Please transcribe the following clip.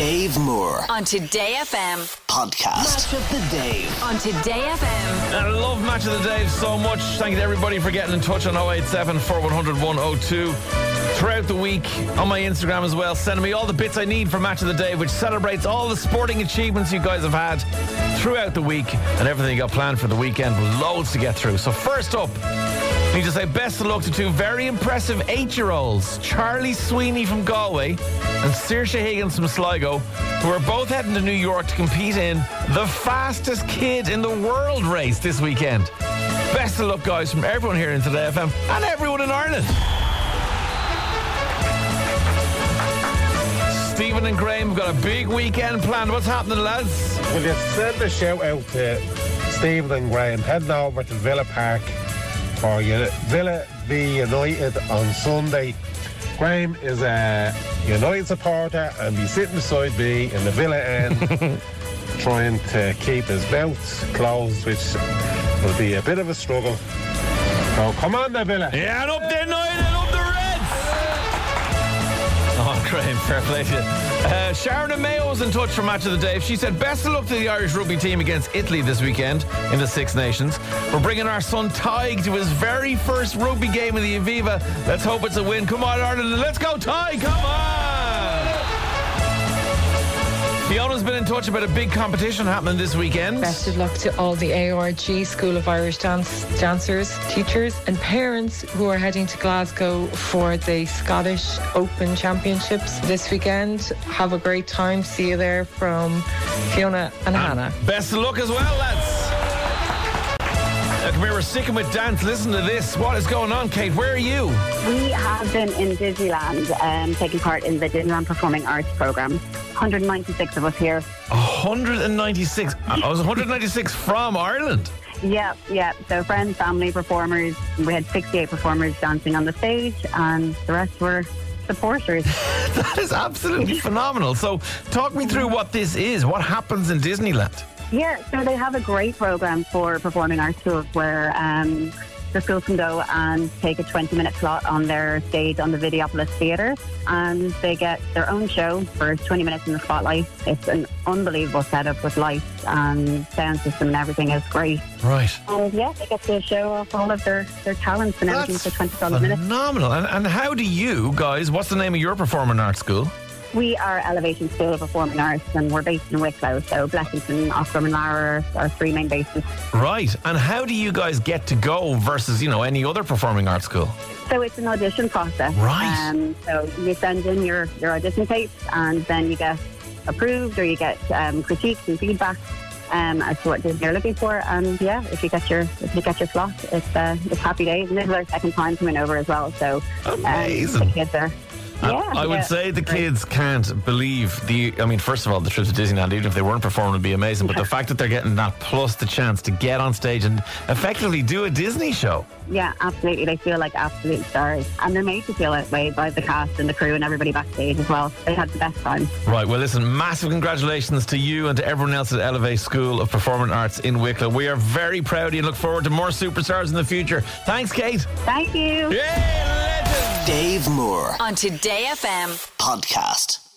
Dave Moore on Today FM. podcast. Match of the Dave. On Today FM. I love Match of the Dave so much. Thank you to everybody for getting in touch on 087 4100 102 throughout the week on my Instagram as well, sending me all the bits I need for Match of the Dave, which celebrates all the sporting achievements you guys have had throughout the week and everything you got planned for the weekend. Loads to get through. So, first up, I need to say best of luck to two very impressive eight year olds, Charlie Sweeney from Galway and Saoirse Higgins from Sligo, who are both heading to New York to compete in the fastest kid in the world race this weekend. Best of luck, guys, from everyone here in Today FM and everyone in Ireland. Stephen and Graham we've got a big weekend planned. What's happening, lads? Will you send a shout out to Stephen and Graham heading over to Villa Park for Villa v United on Sunday. Graham is a United supporter and he's sitting beside me in the Villa end trying to keep his belt closed, which will be a bit of a struggle. So come on, the Villa. Yeah, and up there, United, fair play to you. Uh, Sharon and Mayo was in touch for Match of the Dave. She said, Best of luck to the Irish rugby team against Italy this weekend in the Six Nations. We're bringing our son Tadhg to his very first rugby game in the Aviva. Let's hope it's a win. Come on, Ireland, let's go, Tadhg! Come on! Fiona's been in touch about a big competition happening this weekend. Best of luck to all the AORG School of Irish Dance dancers, teachers, and parents who are heading to Glasgow for the Scottish Open Championships this weekend. Have a great time. See you there from Fiona and Hannah. Best of luck as well, lads. Here, we're sticking with dance. Listen to this. What is going on, Kate? Where are you? We have been in Disneyland um, taking part in the Disneyland Performing Arts program. 196 of us here. 196. I was 196 from Ireland. Yeah, yeah. So friends, family, performers. We had 68 performers dancing on the stage, and the rest were supporters. That is absolutely phenomenal. So, talk me through what this is. What happens in Disneyland? Yeah, so they have a great program for performing arts schools where um, the schools can go and take a 20 minute slot on their stage on the Videopolis Theatre and they get their own show for 20 minutes in the spotlight. It's an unbelievable setup with lights and sound system and everything is great. Right. And yeah, they get to show off all of their, their talents and everything That's for 20 solid minutes. phenomenal. And, and how do you guys, what's the name of your performing arts school? We are Elevation School of Performing Arts and we're based in Wicklow, so Blessington, Oscar and Laragh are our three main bases. Right. And how do you guys get to go versus, you know, any other performing arts school? So it's an audition process. Right. Um, so you send in your, your audition tapes and then you get approved or you get um, critiques and feedback um, as to what you're looking for. And yeah, if you get your if you get your slot, it's uh, it's happy days. And this is our second time coming over as well. So um, Amazing. the kids are. Yeah, I would yeah, say the kids can't believe the. I mean, first of all, the trip to Disneyland, even if they weren't performing, would be amazing. But the fact that they're getting that plus the chance to get on stage and effectively do a Disney show. Yeah, absolutely. They feel like absolute stars, and they're made to feel that way by the cast and the crew and everybody backstage as well. They had the best time. Right. Well, listen, massive congratulations to you and to everyone else at Elevate School of Performing Arts in Wicklow. We are very proud of you and look forward to more superstars in the future. Thanks, Kate. Thank you. Yeah, legend. Dave Moore On Today FM. podcast.